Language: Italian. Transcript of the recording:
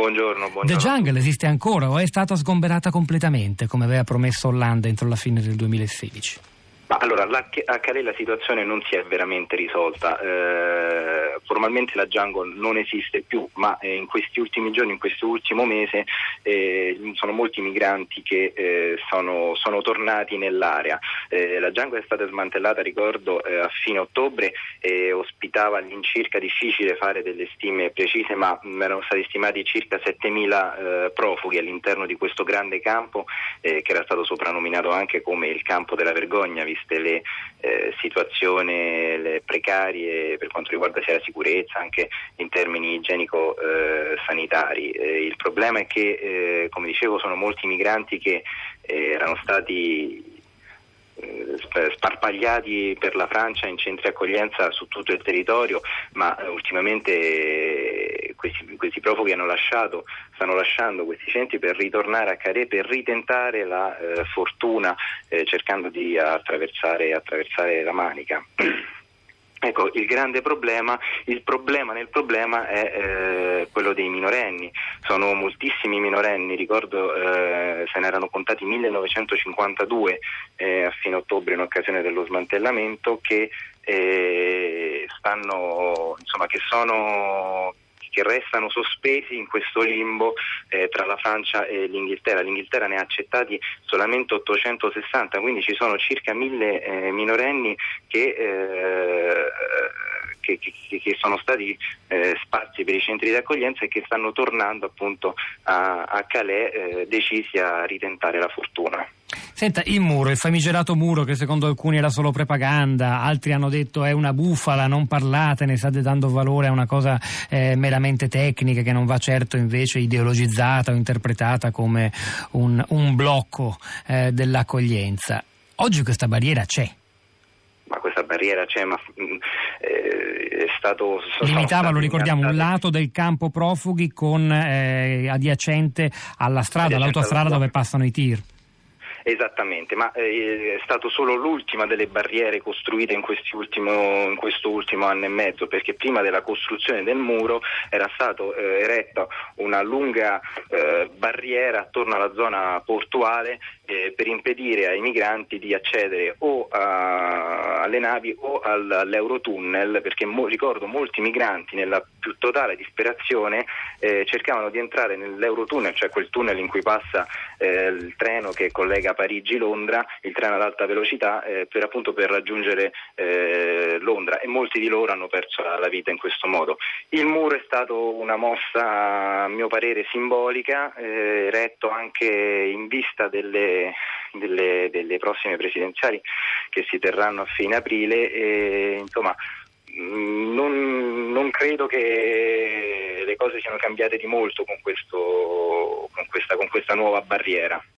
Buongiorno, buongiorno. The Jungle esiste ancora o è stata sgomberata completamente, come aveva promesso Hollande entro la fine del 2016? Allora, a Calais la situazione non si è veramente risolta. Eh, formalmente la jungle non esiste più, ma eh, in questi ultimi giorni, in questo ultimo mese, eh, sono molti migranti che eh, sono, sono, tornati nell'area. Eh, la jungle è stata smantellata, ricordo, eh, a fine ottobre e ospitava all'incirca, difficile fare delle stime precise, ma mh, erano stati stimati circa 7.000 profughi all'interno di questo grande campo che era stato soprannominato anche come il campo della vergogna viste le eh, situazioni le precarie per quanto riguarda sia la sicurezza anche in termini igienico-sanitari. Eh, il problema è che, eh, come dicevo, sono molti migranti che eh, erano stati eh, sparpagliati per la Francia in centri accoglienza su tutto il territorio, ma eh, ultimamente questi, profughi lasciato, stanno lasciando questi centri per ritornare a Caré, per ritentare la eh, fortuna eh, cercando di attraversare, attraversare la Manica. Ecco, il grande problema, il problema nel problema è eh, quello dei minorenni. Sono moltissimi minorenni, ricordo eh, se ne erano contati 1952 eh, a fine ottobre in occasione dello smantellamento che eh, stanno, insomma, che sono che restano sospesi in questo limbo eh, tra la Francia e l'Inghilterra. L'Inghilterra ne ha accettati solamente 860, quindi ci sono circa mille eh, minorenni che, eh, che, che, che, sono stati eh, sparsi per i centri di accoglienza e che stanno tornando appunto a, a Calais eh, decisi a ritentare la fortuna. Senta, il muro, il famigerato muro che secondo alcuni era solo propaganda, altri hanno detto è una bufala, non parlate, ne state dando valore a una cosa eh, meramente tecnica che non va certo invece ideologizzata o interpretata come un, un blocco eh, dell'accoglienza. Oggi questa barriera c'è. Ma questa barriera c'è, ma mm, eh, è stato... Limitava, lo ricordiamo, un lato del campo profughi con eh, adiacente alla strada, adiacente all'autostrada dove passano i tir. Esattamente, ma eh, è stato solo l'ultima delle barriere costruite in, ultimo, in, questo ultimo anno e mezzo, perché prima della costruzione del muro era stata eh, eretta una lunga eh, barriera attorno alla zona portuale eh, per impedire ai migranti di accedere o a, alle navi o al, all'Eurotunnel, perché mo, ricordo molti migranti nella più totale disperazione eh, cercavano di entrare nell'Eurotunnel, cioè quel tunnel in cui passa eh, il treno che collega Parigi-Londra, il treno ad alta velocità, eh, per, appunto per raggiungere eh, Londra e molti di loro hanno perso la, vita in questo modo. Il muro è stato una mossa a mio parere simbolica, eh, retto anche in vista delle delle, delle, prossime presidenziali che si terranno a fine aprile e insomma mm, non, non, credo che le cose siano cambiate di molto con, questo, con, questa, con questa nuova barriera.